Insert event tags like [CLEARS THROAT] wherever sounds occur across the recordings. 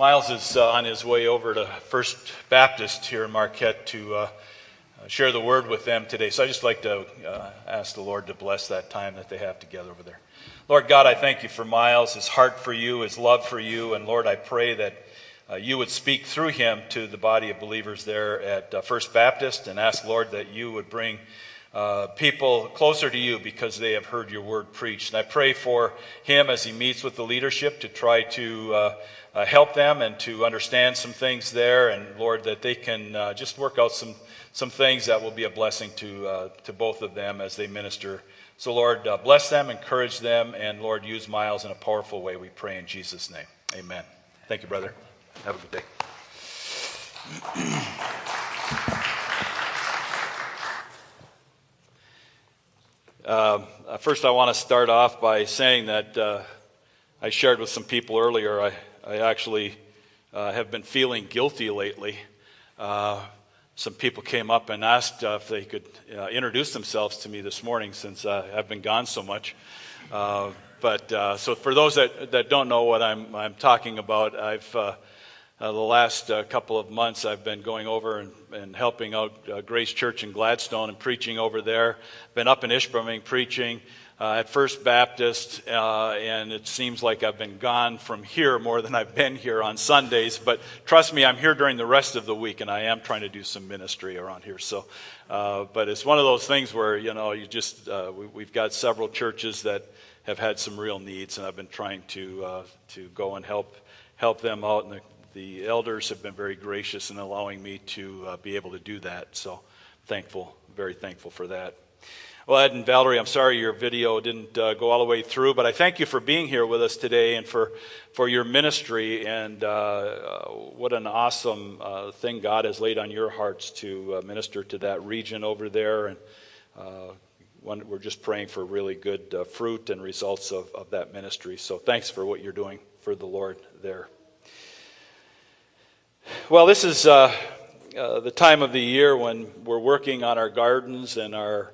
Miles is uh, on his way over to First Baptist here in Marquette to uh, share the word with them today. So I just like to uh, ask the Lord to bless that time that they have together over there. Lord God, I thank you for Miles, his heart for you, his love for you, and Lord, I pray that uh, you would speak through him to the body of believers there at uh, First Baptist, and ask Lord that you would bring uh, people closer to you because they have heard your word preached. And I pray for him as he meets with the leadership to try to uh, uh, help them and to understand some things there. And Lord, that they can uh, just work out some, some things that will be a blessing to, uh, to both of them as they minister. So, Lord, uh, bless them, encourage them, and Lord, use Miles in a powerful way. We pray in Jesus' name. Amen. Thank you, brother. Have a good day. [CLEARS THROAT] Uh, first, I want to start off by saying that uh, I shared with some people earlier. I, I actually uh, have been feeling guilty lately. Uh, some people came up and asked uh, if they could uh, introduce themselves to me this morning since I've been gone so much. but so, for those that, that don't know what I'm, I'm talking about, I've uh, the last uh, couple of months, I've been going over and, and helping out uh, Grace Church in Gladstone and preaching over there. Been up in Ishpeming preaching uh, at First Baptist, uh, and it seems like I've been gone from here more than I've been here on Sundays. But trust me, I'm here during the rest of the week, and I am trying to do some ministry around here. So, uh, but it's one of those things where you know you just we, we've got several churches that have had some real needs, and I've been trying to to go and help help them out. And the the elders have been very gracious in allowing me to uh, be able to do that. So thankful, very thankful for that. Well, Ed and Valerie, I'm sorry your video didn't uh, go all the way through, but I thank you for being here with us today and for, for your ministry. And uh, uh what an awesome uh, thing God has laid on your hearts to uh, minister to that region over there. And one, we're just praying for really good fruit and results of, of that ministry. So thanks for what you're doing for the Lord there. Well, this is uh, uh, the time of the year when we're working on our gardens and our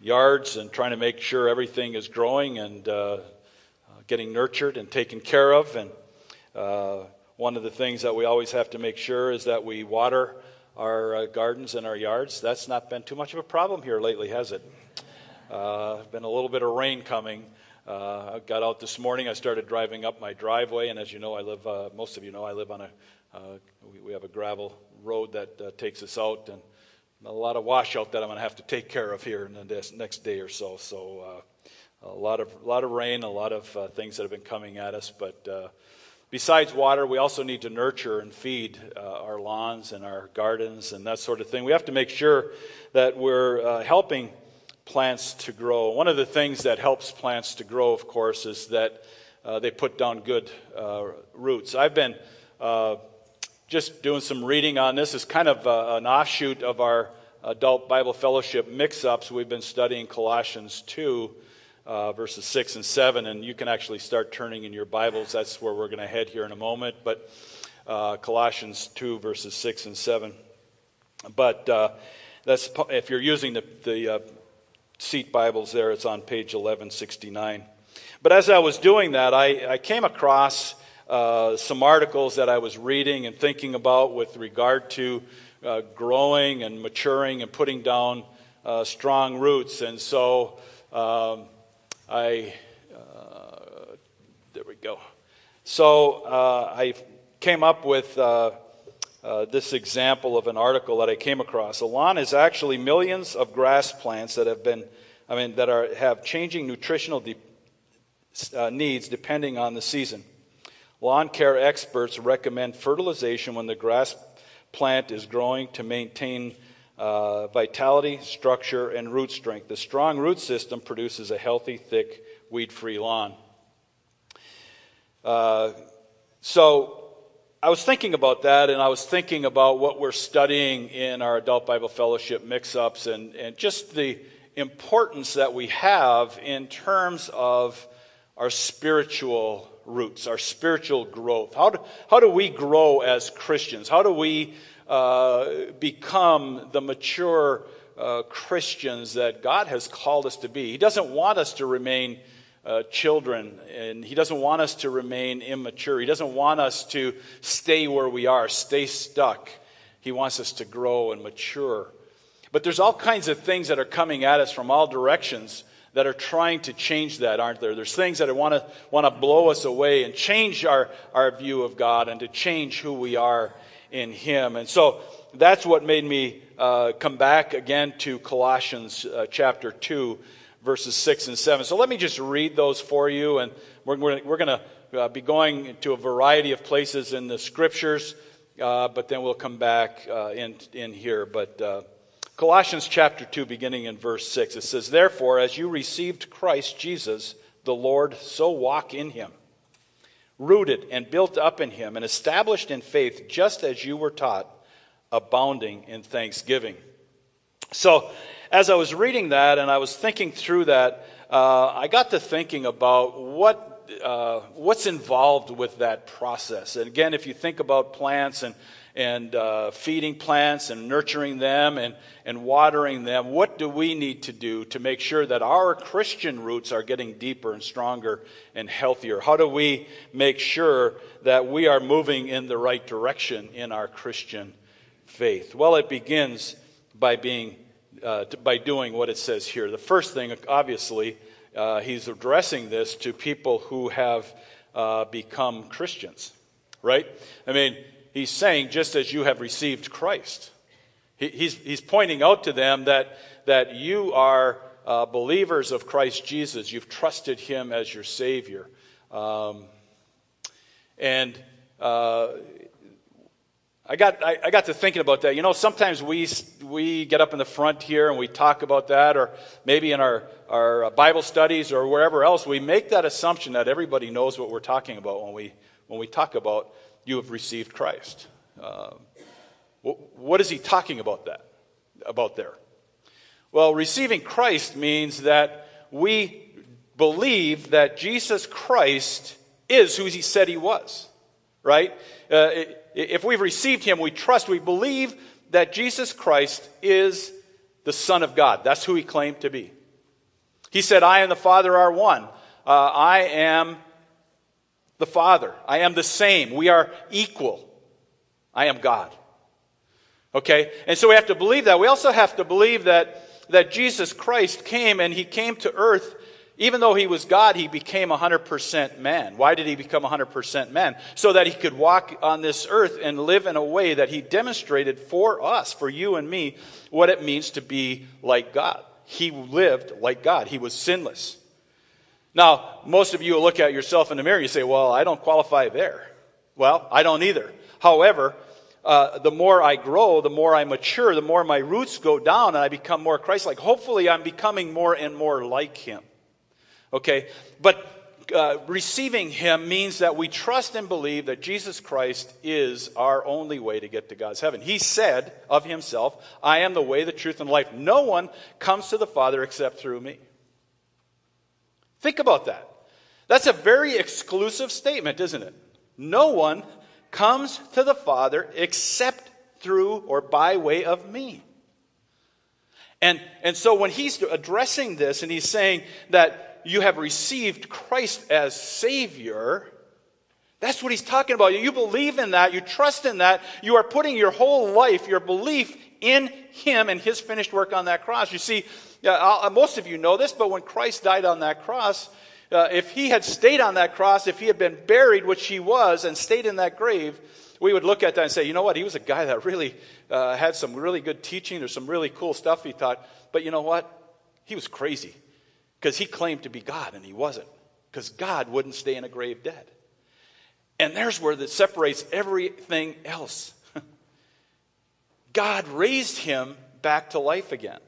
yards and trying to make sure everything is growing and uh, uh getting nurtured and taken care of. And uh, one of the things that we always have to make sure is that we water our uh, gardens and our yards. That's not been too much of a problem here lately, has it? been a little bit of rain coming. Uh, I got out this morning. I started driving up my driveway, and as you know, I live. Uh, most of you know, I live on a uh, we, we, have a gravel road that uh, takes us out, and a lot of washout that I'm going to have to take care of here in the next day or so. So uh, a lot of a lot of rain, a lot of uh, things that have been coming at us. But uh, besides water, we also need to nurture and feed uh, our lawns and our gardens and that sort of thing. We have to make sure that we're helping plants to grow. One of the things that helps plants to grow, of course, is that they put down good roots. I've been just doing some reading on this. is kind of uh, an offshoot of our adult Bible fellowship mix ups. We've been studying Colossians 2, uh, verses 6 and 7, and you can actually start turning in your Bibles. That's where we're going to head here in a moment. But uh, Colossians 2, verses 6 and 7. But uh, that's if you're using the, the uh, seat Bibles there, it's on page 1169. But as I was doing that, I, I came across uh, some articles that I was reading and thinking about with regard to uh, growing and maturing and putting down uh, strong roots. And so um, I, uh, there we go. So uh, I came up with this example of an article that I came across. A lawn is actually millions of grass plants that have been, I mean, that are, have changing nutritional de- needs depending on the season. Lawn care experts recommend fertilization when the grass plant is growing to maintain uh, vitality, structure, and root strength. The strong root system produces a healthy, thick, weed free lawn. Uh, so I was thinking about that, and I was thinking about what we're studying in our Adult Bible Fellowship mix ups and, and just the importance that we have in terms of our spiritual roots, our spiritual growth. How do, how do we grow as Christians? How do we uh, become the mature uh, Christians that God has called us to be? He doesn't want us to remain uh, children, and He doesn't want us to remain immature. He doesn't want us to stay where we are, stay stuck. He wants us to grow and mature. But there's all kinds of things that are coming at us from all directions that are trying to change that, aren't there? There's things that want to want to blow us away and change our, our view of God and to change who we are in Him. And so that's what made me uh, come back again to Colossians uh, chapter 2 verses 6 and 7. So let me just read those for you, and we're, we're, we're going to uh, be going to a variety of places in the scriptures, uh, but then we'll come back uh, in, in here. But uh, Colossians chapter 2, beginning in verse 6, it says, Therefore, as you received Christ Jesus, the Lord, so walk in him, rooted and built up in him, and established in faith, just as you were taught, abounding in thanksgiving. So, as I was reading that and I was thinking through that, uh, I got to thinking about what uh, what's involved with that process. And again, if you think about plants and and uh, feeding plants and nurturing them and, and watering them, what do we need to do to make sure that our Christian roots are getting deeper and stronger and healthier? How do we make sure that we are moving in the right direction in our Christian faith? Well, it begins by being uh, by doing what it says here. The first thing, obviously, uh, he's addressing this to people who have uh, become Christians, right? I mean, he's saying, just as you have received Christ. He, he's, he's pointing out to them that, that you are uh, believers of Christ Jesus. You've trusted him as your Savior. Um, and uh, I got, I, I, got to thinking about that. You know, sometimes we, we get up in the front here and we talk about that, or maybe in our, our Bible studies or wherever else, we make that assumption that everybody knows what we're talking about when we, when we talk about you have received Christ. Uh, what is he talking about that, about there? Well, receiving Christ means that we believe that Jesus Christ is who he said he was, right? Uh, if we've received him, we trust, we believe that Jesus Christ is the Son of God. That's who he claimed to be. He said, I and the Father are one. Uh, I am the Father. I am the same. We are equal. I am God. Okay? And so we have to believe that. We also have to believe that, that Jesus Christ came and he came to earth even though he was God, he became 100% man. Why did he become 100% man? So that he could walk on this earth and live in a way that he demonstrated for us, for you and me, what it means to be like God. He lived like God. He was sinless. Now, most of you will look at yourself in the mirror and you say, well, I don't qualify there. Well, I don't either. However, uh, the more I grow, the more I mature, the more my roots go down and I become more Christ like. Hopefully, I'm becoming more and more like Him. Okay? But uh, receiving Him means that we trust and believe that Jesus Christ is our only way to get to God's heaven. He said of Himself, I am the way, the truth, and life. No one comes to the Father except through me. Think about that. That's a very exclusive statement, isn't it? No one comes to the Father except through or by way of me. And, and so when he's addressing this and he's saying that you have received Christ as Savior, that's what he's talking about. You believe in that, you trust in that, you are putting your whole life, your belief in Him and His finished work on that cross. You see, uh, most of you know this, but when Christ died on that cross, uh, if He had stayed on that cross, if He had been buried, which He was, and stayed in that grave, we would look at that and say, you know what, he was a guy that really uh, had some really good teaching. There's some really cool stuff he taught. But you know what? He was crazy. Because he claimed to be God and he wasn't. Because God wouldn't stay in a grave dead. And there's where that separates everything else. [LAUGHS] God raised him back to life again.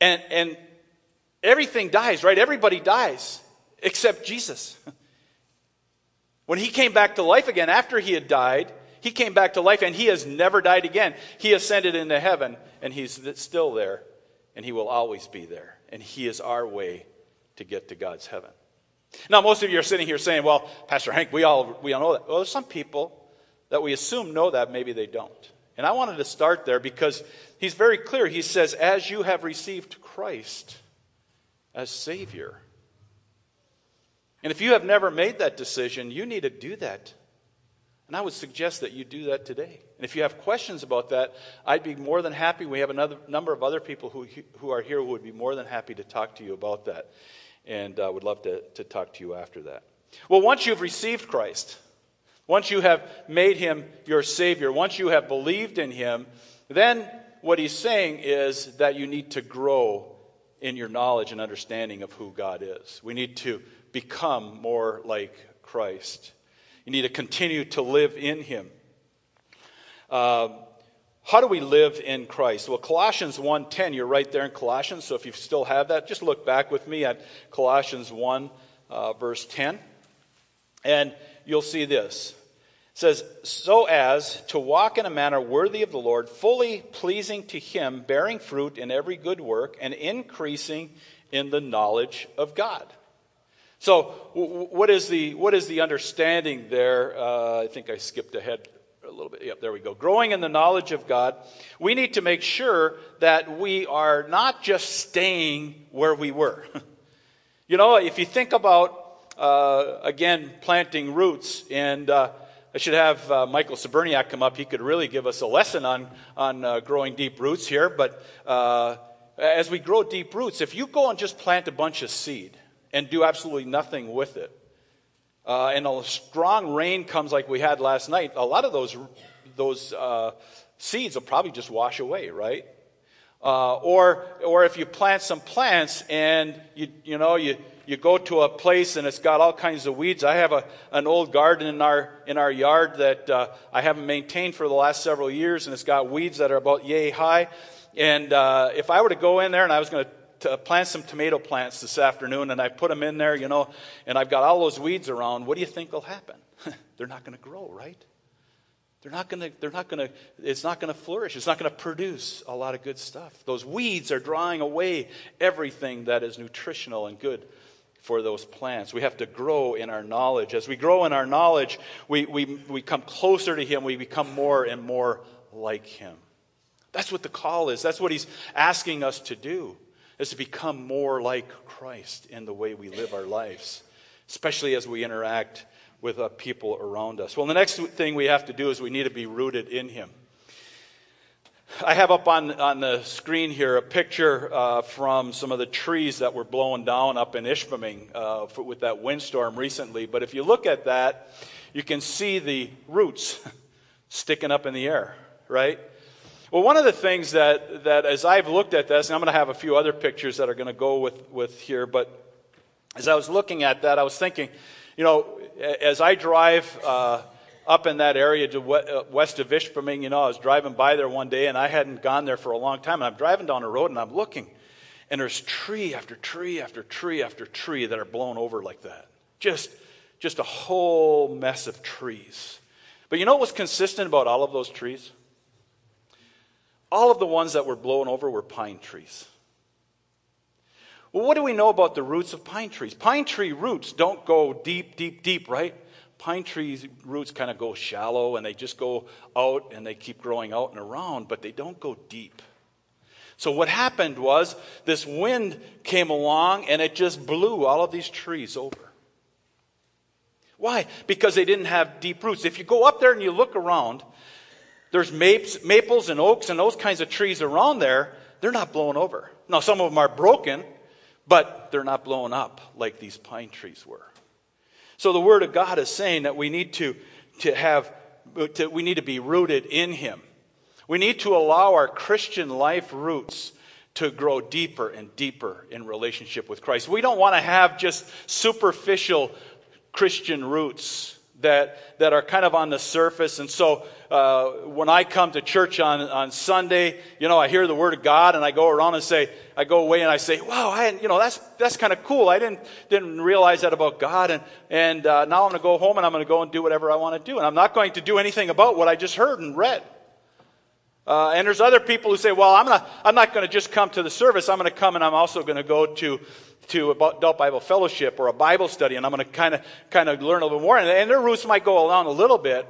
And, and everything dies, right? Everybody dies except Jesus. [LAUGHS] When he came back to life again after he had died, he came back to life and he has never died again. He ascended into heaven and he's still there and he will always be there and He is our way to get to God's heaven. Now, most of you are sitting here saying, well, Pastor Hank, we all, we all know that. Well, there's some people that we assume know that, maybe they don't. And I wanted to start there because he's very clear. He says, as you have received Christ as Savior, And if you have never made that decision, you need to do that. And I would suggest that you do that today. And if you have questions about that, I'd be more than happy. We have another number of other people who, who are here who would be more than happy to talk to you about that. And uh, would love to, to talk to you after that. Well, once you've received Christ, once you have made him your Savior, once you have believed in him, then what he's saying is that you need to grow in your knowledge and understanding of who God is. We need to become more like Christ. You need to continue to live in him. Uh, how do we live in Christ? Well, Colossians 1:10, you're right there in Colossians. So if you still have that, just look back with me at Colossians 1, uh, verse 10. And you'll see this. It says, So as to walk in a manner worthy of the Lord, fully pleasing to Him, bearing fruit in every good work, and increasing in the knowledge of God. So, what is the, what is the understanding there? Uh, I think I skipped ahead a little bit. Yep, there we go. Growing in the knowledge of God, we need to make sure that we are not just staying where we were. [LAUGHS] you know, if you think about uh, again, planting roots. And uh, I should have uh, Michael Saberniak come up. He could really give us a lesson on, on uh, growing deep roots here. But uh, as we grow deep roots, if you go and just plant a bunch of seed and do absolutely nothing with it, uh, and a strong rain comes like we had last night, a lot of those, those seeds will probably just wash away, right? or, or if you plant some plants and you, you know, you, you go to a place and it's got all kinds of weeds. I have a, an old garden in our, in our yard that uh, I haven't maintained for the last several years, and it's got weeds that are about yay high. And uh, if I were to go in there and I was going to plant some tomato plants this afternoon and I put them in there, you know, and I've got all those weeds around, what do you think will happen? [LAUGHS] They're not going to grow, right? They're not going to, they're not going to, it's not going to flourish. It's not going to produce a lot of good stuff. Those weeds are drawing away everything that is nutritional and good for those plants. We have to grow in our knowledge. As we grow in our knowledge, we, we, we come closer to Him. We become more and more like Him. That's what the call is. That's what He's asking us to do, is to become more like Christ in the way we live our lives, especially as we interact with uh, people around us. Well, the next thing we have to do is we need to be rooted in Him. I have up on, on the screen here a picture uh, from some of the trees that were blown down up in Ishpeming uh, for, with that windstorm recently. But if you look at that, you can see the roots [LAUGHS] sticking up in the air, right? Well, one of the things that, that as I've looked at this, and I'm going to have a few other pictures that are going to go with, with here, but as I was looking at that, I was thinking, you know, as I drive uh, up in that area to uh, west of Ishpeming, you know, I was driving by there one day and I hadn't gone there for a long time. And I'm driving down the road and I'm looking, and there's tree after tree after tree after tree that are blown over like that. Just, just a whole mess of trees. But you know what was consistent about all of those trees? All of the ones that were blown over were pine trees. Well, what do we know about the roots of pine trees? Pine tree roots don't go deep, deep, deep, right? Pine trees roots kind of go shallow and they just go out and they keep growing out and around, but they don't go deep. So what happened was this wind came along and it just blew all of these trees over. Why? Because they didn't have deep roots. If you go up there and you look around, there's mapes, maples and oaks and those kinds of trees around there. They're not blown over. Now, some of them are broken, but they're not blown up like these pine trees were. So the Word of God is saying that we need to, to have, to, we need to be rooted in Him. We need to allow our Christian life roots to grow deeper and deeper in relationship with Christ. We don't want to have just superficial Christian roots that, that are kind of on the surface. And so uh, when I come to church on, on Sunday, you know, I hear the Word of God and I go around and say, I go away and I say, wow, I, you know, that's, that's kind of cool. I didn't, didn't realize that about God. And, and uh, now I'm going to go home and I'm going to go and do whatever I want to do. And I'm not going to do anything about what I just heard and read. Uh, and there's other people who say, well, I'm, not, I'm not going to just come to the service. I'm going to come and I'm also going to go to to adult Bible fellowship or a Bible study, and I'm going to kind of kind of learn a little more. And, and their roots might go along a little bit,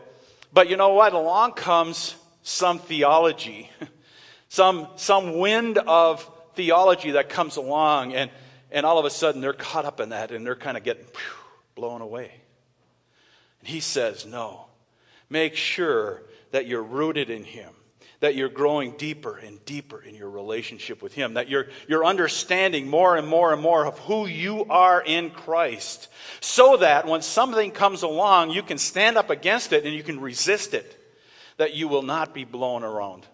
but you know what? Along comes some theology, [LAUGHS] some some wind of theology that comes along, and and all of a sudden they're caught up in that, and they're kind of getting. Blown away. And he says, No. Make sure that you're rooted in him, that you're growing deeper and deeper in your relationship with him, that you're, you're understanding more and more and more of who you are in Christ, so that when something comes along, you can stand up against it and you can resist it, that you will not be blown around,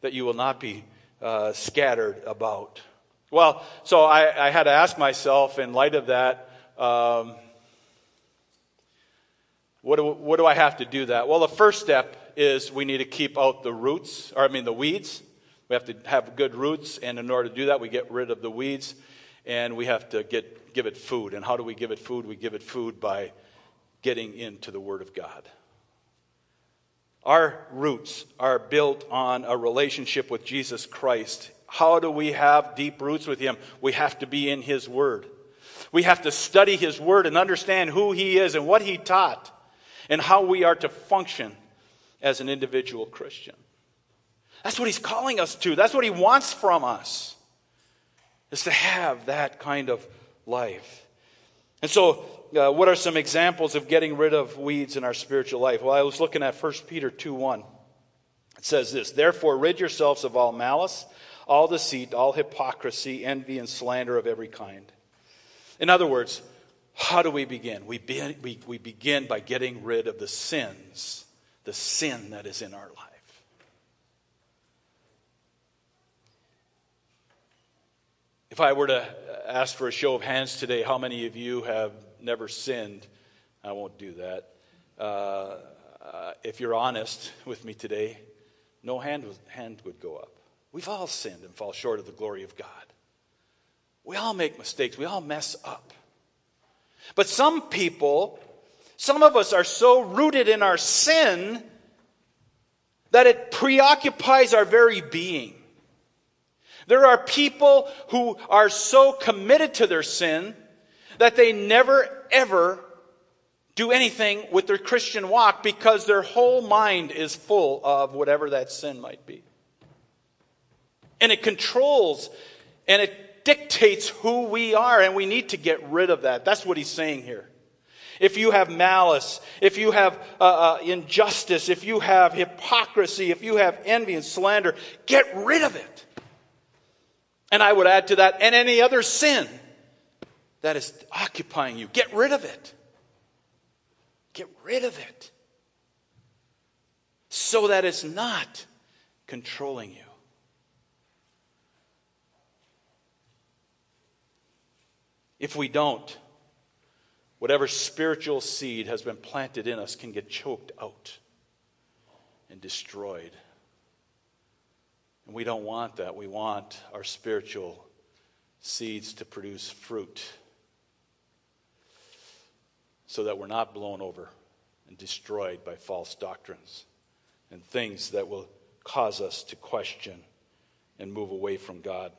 that you will not be uh, scattered about. Well, so I, I, had to ask myself, in light of that, um, what, do, what do I have to do that? Well, the first step is we need to keep out the roots, or I mean the weeds. We have to have good roots, and in order to do that, we get rid of the weeds, and we have to get, give it food. And how do we give it food? We give it food by getting into the Word of God. Our roots are built on a relationship with Jesus Christ how do we have deep roots with Him? We have to be in His Word. We have to study His Word and understand who He is and what He taught and how we are to function as an individual Christian. That's what He's calling us to. That's what He wants from us, is to have that kind of life. And so, uh, what are some examples of getting rid of weeds in our spiritual life? Well, I was looking at 1 Peter 2 1. It says this Therefore, rid yourselves of all malice all deceit, all hypocrisy, envy, and slander of every kind. In other words, how do we begin? We, be, we, we begin by getting rid of the sins, the sin that is in our life. If I were to ask for a show of hands today, how many of you have never sinned? I won't do that. Uh, uh, if you're honest with me today, no hand, hand would go up. We've all sinned and fall short of the glory of God. We all make mistakes, we all mess up. But some people, some of us are so rooted in our sin that it preoccupies our very being. There are people who are so committed to their sin that they never, ever do anything with their Christian walk because their whole mind is full of whatever that sin might be. And it controls and it dictates who we are, and we need to get rid of that. That's what he's saying here. If you have malice, if you have uh, uh, injustice, if you have hypocrisy, if you have envy and slander, get rid of it. And I would add to that, and any other sin that is occupying you, get rid of it. Get rid of it. So that it's not controlling you. If we don't, whatever spiritual seed has been planted in us can get choked out and destroyed. And we don't want that. We want our spiritual seeds to produce fruit so that we're not blown over and destroyed by false doctrines and things that will cause us to question and move away from God.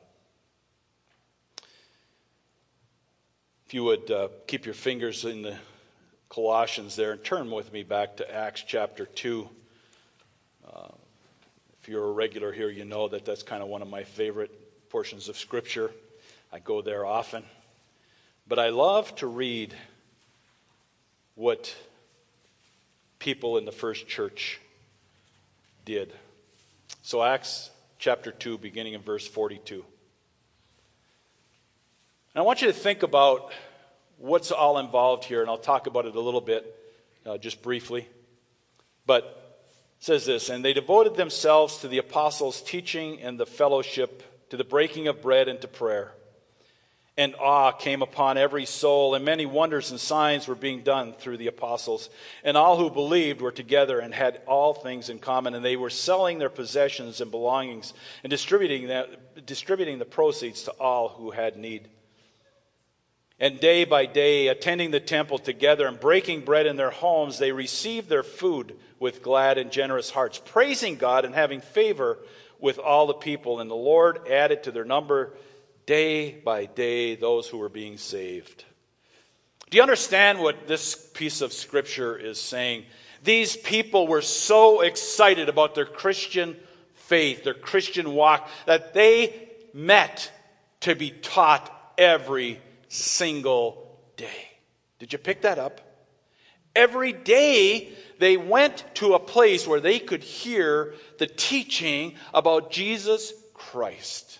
If you would uh, keep your fingers in the Colossians there and turn with me back to Acts chapter 2. Uh, if you're a regular here, you know that that's kind of one of my favorite portions of Scripture. I go there often. But I love to read what people in the first church did. So, Acts chapter 2, beginning in verse 42. And I want you to think about what's all involved here, and I'll talk about it a little bit uh, just briefly. But says this And they devoted themselves to the apostles' teaching and the fellowship, to the breaking of bread and to prayer. And awe came upon every soul, and many wonders and signs were being done through the apostles. And all who believed were together and had all things in common, and they were selling their possessions and belongings and distributing, that, distributing the proceeds to all who had need and day by day, attending the temple together and breaking bread in their homes, they received their food with glad and generous hearts, praising God and having favor with all the people. And the Lord added to their number day by day those who were being saved. Do you understand what this piece of scripture is saying? These people were so excited about their Christian faith, their Christian walk, that they met to be taught every single day. Did you pick that up? Every day they went to a place where they could hear the teaching about Jesus Christ.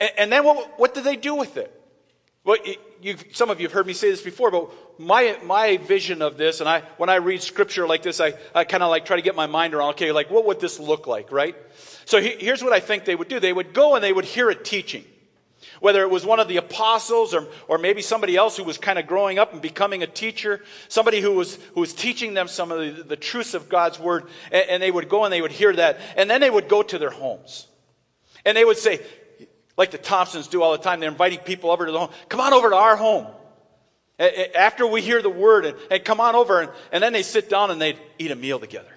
And, and then what, what did they do with it? Well, some of you have heard me say this before, but my, my vision of this, and I, when I read scripture like this, I, I kind of like try to get my mind around, okay, like what would this look like, right? So he, here's what I think they would do. They would go and they would hear a teaching. Whether it was one of the apostles or, or maybe somebody else who was kind of growing up and becoming a teacher, somebody who was, who was teaching them some of the, the truths of God's word, and, and they would go and they would hear that, and then they would go to their homes. And they would say, like the Thompsons do all the time, they're inviting people over to the home. Come on over to our home. After we hear the word, and, and come on over, and, and then they sit down and they eat a meal together.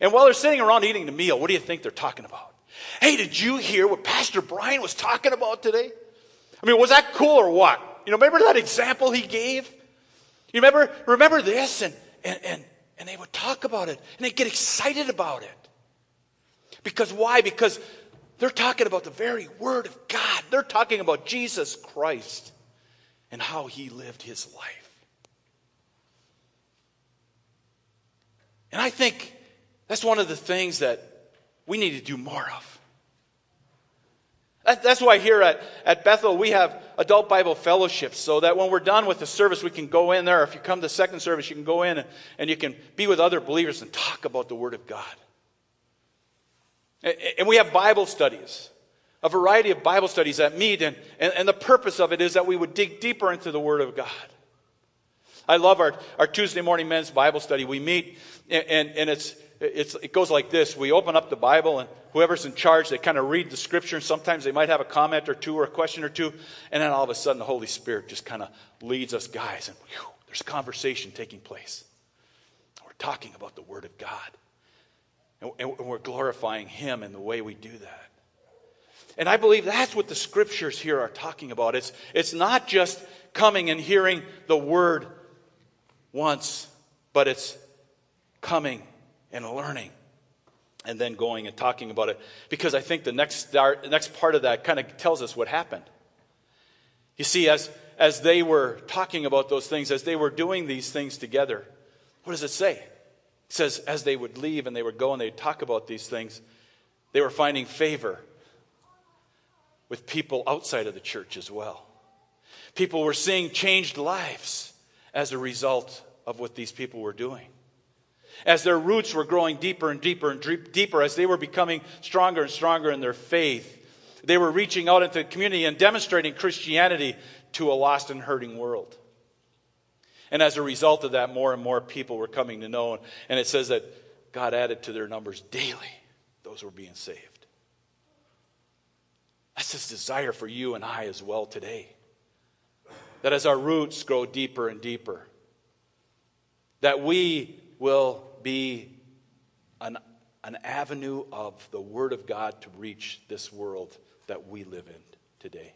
And while they're sitting around eating the meal, what do you think they're talking about? Hey, did you hear what Pastor Brian was talking about today? I mean, was that cool or what? You know, remember that example he gave? You remember, remember this? And, and, and, and they would talk about it and they'd get excited about it. Because why? Because they're talking about the very Word of God. They're talking about Jesus Christ and how He lived His life. And I think that's one of the things that we need to do more of. That's why here at, at Bethel we have adult Bible fellowships so that when we're done with the service, we can go in there. If you come to second service, you can go in and, and you can be with other believers and talk about the Word of God. And we have Bible studies, a variety of Bible studies that meet, and, and, and, the purpose of it is that we would dig deeper into the Word of God. I love our, our Tuesday morning men's Bible study. We meet, and, and, and it's, it goes like this We open up the Bible, and whoever's in charge, they kind of read the scripture, and sometimes they might have a comment or two or a question or two, and then all of a sudden the Holy Spirit just kind of leads us guys, and whew, there's conversation taking place. We're talking about the Word of God. And, we're glorifying Him in the way we do that. And I believe that's what the scriptures here are talking about. It's, it's not just coming and hearing the word once, but it's coming and learning and then going and talking about it. Because I think the next, start, next part of that kind of tells us what happened. You see, as, as they were talking about those things, as they were doing these things together, what does it say? It says, as they would leave and they would go and they'd talk about these things, they were finding favor with people outside of the church as well. People were seeing changed lives as a result of what these people were doing. As their roots were growing deeper and deeper and deeper, as they were becoming stronger and stronger in their faith, they were reaching out into the community and demonstrating Christianity to a lost and hurting world. And as a result of that, more and more people were coming to know. And it says that God added to their numbers daily those who were being saved. That's his desire for you and I as well today. That as our roots grow deeper and deeper, that we will be an, an avenue of the Word of God to reach this world that we live in today.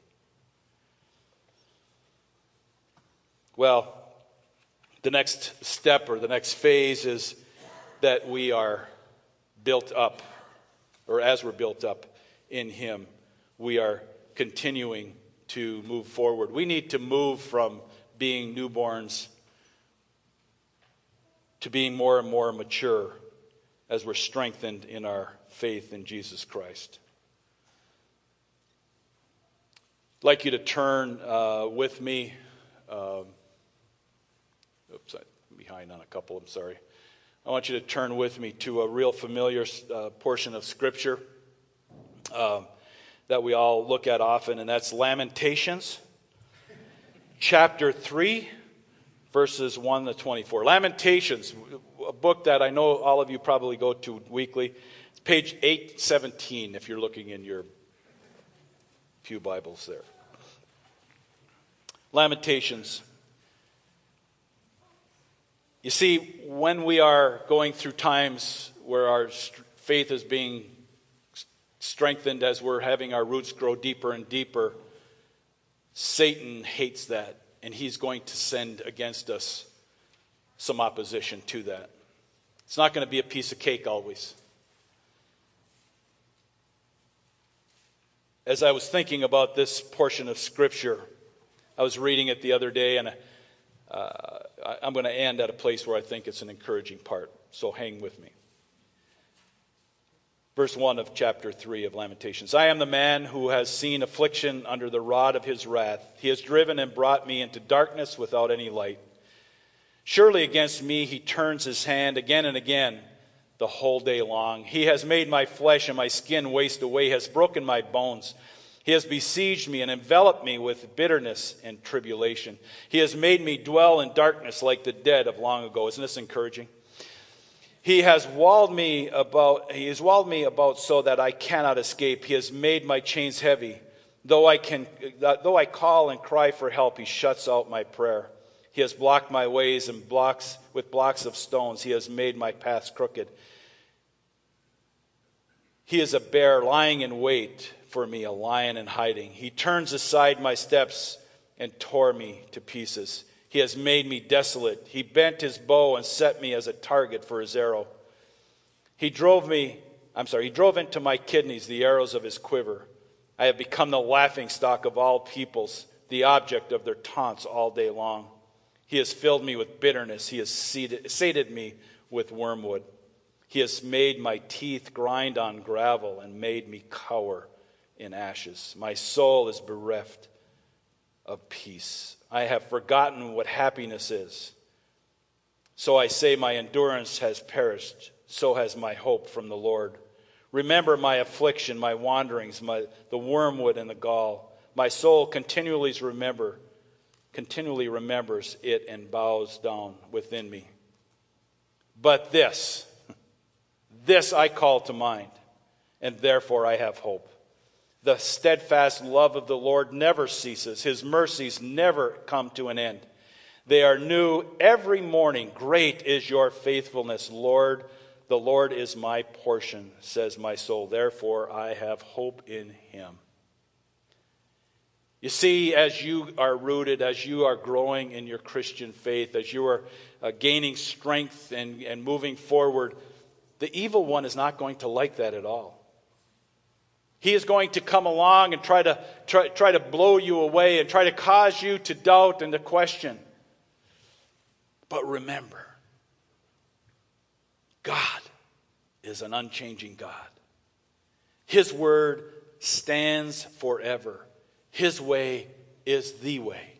Well, the next step or the next phase is that we are built up, or as we're built up in Him, we are continuing to move forward. We need to move from being newborns to being more and more mature as we're strengthened in our faith in Jesus Christ. I'd like you to turn uh, with me. Um, Oops, I'm behind on a couple, I'm sorry. I want you to turn with me to a real familiar uh, portion of Scripture uh, that we all look at often, and that's Lamentations, chapter 3, verses 1 to 24. Lamentations, a book that I know all of you probably go to weekly. It's page 817 if you're looking in your few Bibles there. Lamentations you see, when we are going through times where our faith is being strengthened as we're having our roots grow deeper and deeper, Satan hates that, and he's going to send against us some opposition to that. It's not going to be a piece of cake always. As I was thinking about this portion of Scripture, I was reading it the other day, and uh, I'm going to end at a place where I think it's an encouraging part. So hang with me. Verse 1 of chapter 3 of Lamentations I am the man who has seen affliction under the rod of his wrath. He has driven and brought me into darkness without any light. Surely against me he turns his hand again and again the whole day long. He has made my flesh and my skin waste away, has broken my bones. He has besieged me and enveloped me with bitterness and tribulation. He has made me dwell in darkness like the dead of long ago. Isn't this encouraging? He has walled me about, he has walled me about so that I cannot escape. He has made my chains heavy. Though I can, though I call and cry for help, he shuts out my prayer. He has blocked my ways and blocks with blocks of stones. He has made my paths crooked. He is a bear lying in wait for me, a lion in hiding. He turns aside my steps and tore me to pieces. He has made me desolate. He bent his bow and set me as a target for his arrow. He drove me, I'm sorry, he drove into my kidneys the arrows of his quiver. I have become the laughing stock of all peoples, the object of their taunts all day long. He has filled me with bitterness. He has sated me with wormwood. He has made my teeth grind on gravel and made me cower in ashes. My soul is bereft of peace. I have forgotten what happiness is. So I say, My endurance has perished, so has my hope from the Lord. Remember my affliction, my wanderings, my, the wormwood and the gall. My soul continually remember, continually remembers it and bows down within me. But this, [LAUGHS] this I call to mind, and therefore I have hope. The steadfast love of the Lord never ceases, His mercies never come to an end. They are new every morning. Great is your faithfulness, Lord. The Lord is my portion, says my soul. Therefore, I have hope in Him. You see, as you are rooted, as you are growing in your Christian faith, as you are uh, gaining strength and, and moving forward, the evil one is not going to like that at all. He is going to come along and try to, try, try to blow you away and try to cause you to doubt and to question. But remember, God is an unchanging God. His word stands forever. His way is the way.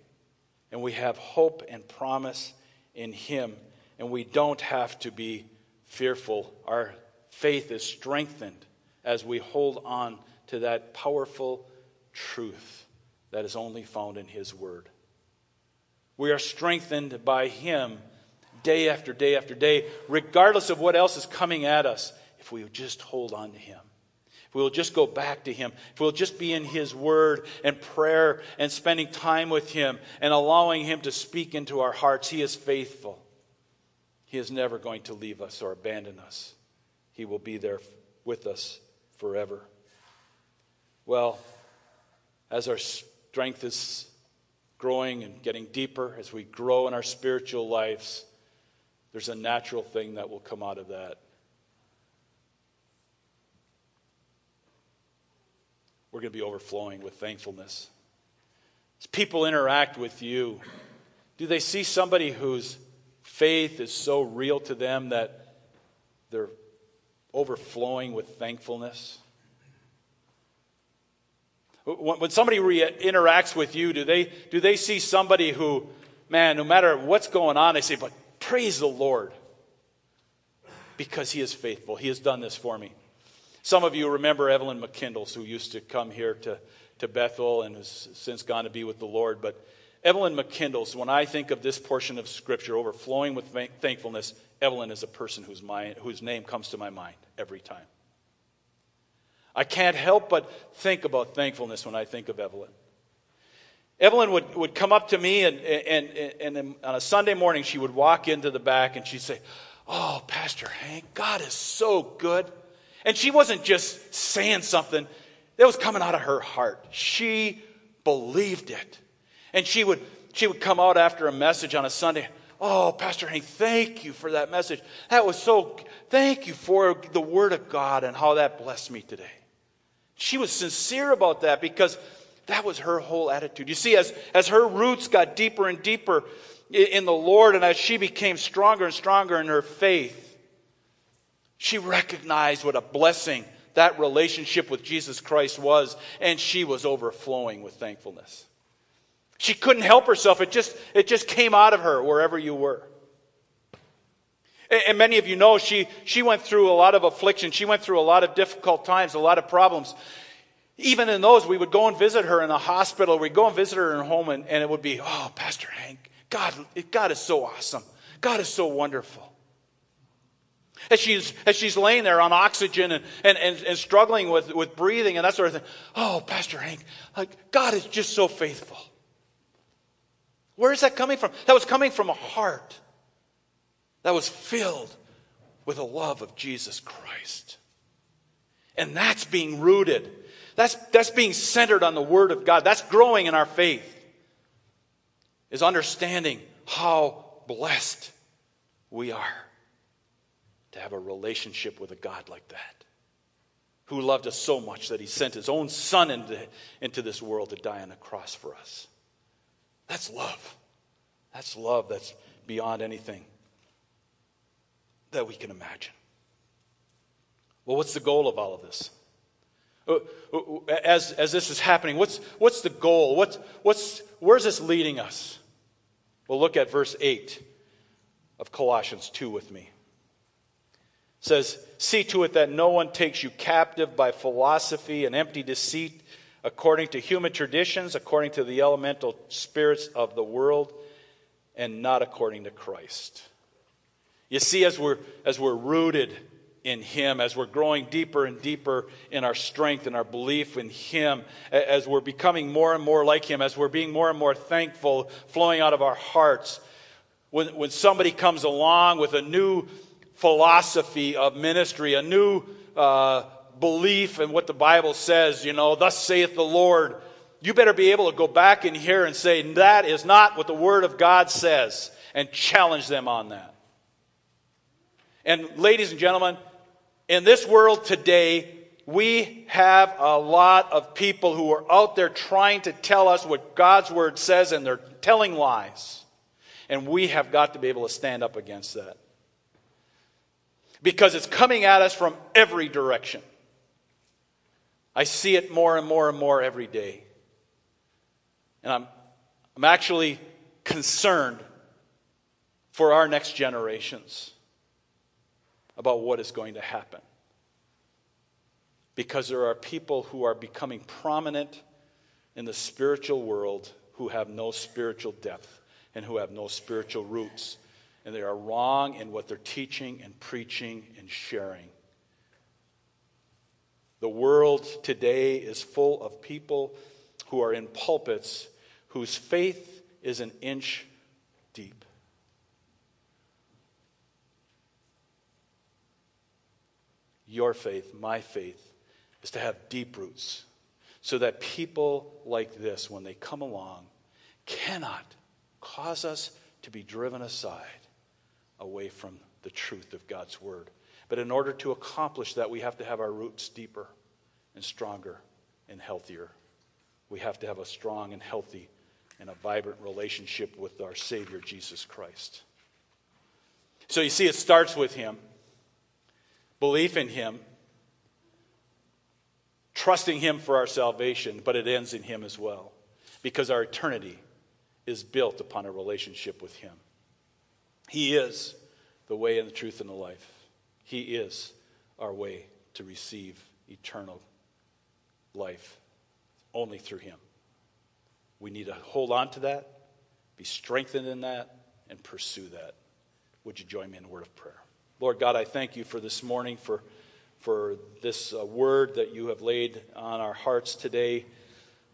And we have hope and promise in Him. And we don't have to be fearful. Our faith is strengthened as we hold on to that powerful truth that is only found in His Word. We are strengthened by Him day after day after day, regardless of what else is coming at us, if we just hold on to Him. If we will just go back to Him, if we'll just be in His Word and prayer and spending time with Him and allowing Him to speak into our hearts, He is faithful. He is never going to leave us or abandon us. He will be there with us forever. Well, as our strength is growing and getting deeper, as we grow in our spiritual lives, there's a natural thing that will come out of that. We're going to be overflowing with thankfulness. As people interact with you, do they see somebody whose faith is so real to them that they're overflowing with thankfulness? When somebody re- interacts with you, do they, do they see somebody who, man, no matter what's going on, they say, but praise the Lord because he is faithful. He has done this for me. Some of you remember Evelyn McKindles, who used to come here to, to Bethel and has since gone to be with the Lord. But Evelyn McKindles, when I think of this portion of Scripture overflowing with thankfulness, Evelyn is a person whose, mind, whose name comes to my mind every time. I can't help but think about thankfulness when I think of Evelyn. Evelyn would, would come up to me, and, and, and on a Sunday morning, she would walk into the back and she'd say, Oh, Pastor Hank, God is so good. And she wasn't just saying something, that was coming out of her heart. She believed it. And she would, she would come out after a message on a Sunday. Oh, Pastor Hank, thank you for that message. That was so, thank you for the Word of God and how that blessed me today. She was sincere about that because That was her whole attitude. You see, as, as her roots got deeper and deeper in the Lord, and as she became stronger and stronger in her faith, she recognized what a blessing that relationship with Jesus Christ was, and she was overflowing with thankfulness. She couldn't help herself. It just, it just came out of her wherever you were. And, many of you know she, she went through a lot of affliction. She went through a lot of difficult times, a lot of problems. Even in those, we would go and visit her in a hospital. We'd go and visit her in her home, and, and it would be, oh, Pastor Hank, God, God is so awesome. God is so wonderful. As she's, as she's laying there on oxygen and, and, and, and, struggling with, with breathing and that sort of thing. Oh, Pastor Hank, like, God is just so faithful. Where is that coming from? That was coming from a heart that was filled with the love of Jesus Christ. And that's being rooted. That's, that's being centered on the Word of God. That's growing in our faith, is understanding how blessed we are to have a relationship with a God like that, who loved us so much that he sent his own son into, into this world to die on the cross for us. That's love. That's love that's beyond anything that we can imagine. Well, what's the goal of all of this? Uh, uh, as, as this is happening, what's, what's the goal? What's, what's, where's this leading us? Well, look at verse 8 of Colossians 2 with me says, See to it that no one takes you captive by philosophy and empty deceit, according to human traditions, according to the elemental spirits of the world, and not according to Christ. You see, as we're, as we're rooted in Him, as we're growing deeper and deeper in our strength and our belief in Him, as we're becoming more and more like Him, as we're being more and more thankful, flowing out of our hearts, when, when somebody comes along with a new philosophy of ministry, a new uh, belief in what the Bible says, you know, thus saith the Lord, you better be able to go back in here and say, that is not what the Word of God says, and challenge them on that. And, ladies and gentlemen, in this world today, we have a lot of people who are out there trying to tell us what God's Word says, and they're telling lies. And we have got to be able to stand up against that because it's coming at us from every direction. I see it more and more and more every day. And I'm, I'm actually concerned for our next generations about what is going to happen. Because there are people who are becoming prominent in the spiritual world who have no spiritual depth and who have no spiritual roots and they are wrong in what they're teaching and preaching and sharing. The world today is full of people who are in pulpits whose faith is an inch deep. Your faith, my faith, is to have deep roots so that people like this, when they come along, cannot cause us to be driven aside away from the truth of God's word. But in order to accomplish that, we have to have our roots deeper and stronger and healthier. We have to have a strong and healthy and a vibrant relationship with our Savior, Jesus Christ. So you see, it starts with Him, belief in Him, trusting Him for our salvation, but it ends in Him as well, because our eternity is built upon a relationship with Him. He is the way and the truth and the life. He is our way to receive eternal life only through Him. We need to hold on to that, be strengthened in that, and pursue that. Would you join me in a word of prayer? Lord God, I thank you for this morning, for, for this uh, word that you have laid on our hearts today.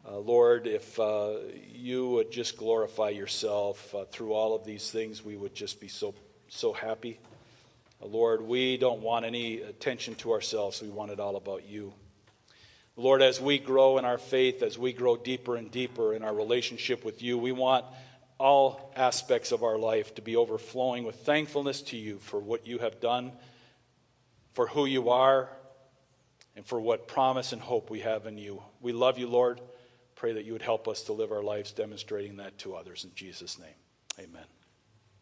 Uh, Lord, if uh, you would just glorify yourself uh, through all of these things, we would just be so, so happy. Uh, Lord, we don't want any attention to ourselves. We want it all about you. Lord, as we grow in our faith, as we grow deeper and deeper in our relationship with you, we want all aspects of our life to be overflowing with thankfulness to you for what you have done, for who you are, and for what promise and hope we have in you. We love you, Lord. pray that you would help us to live our lives demonstrating that to others in Jesus' name. Amen.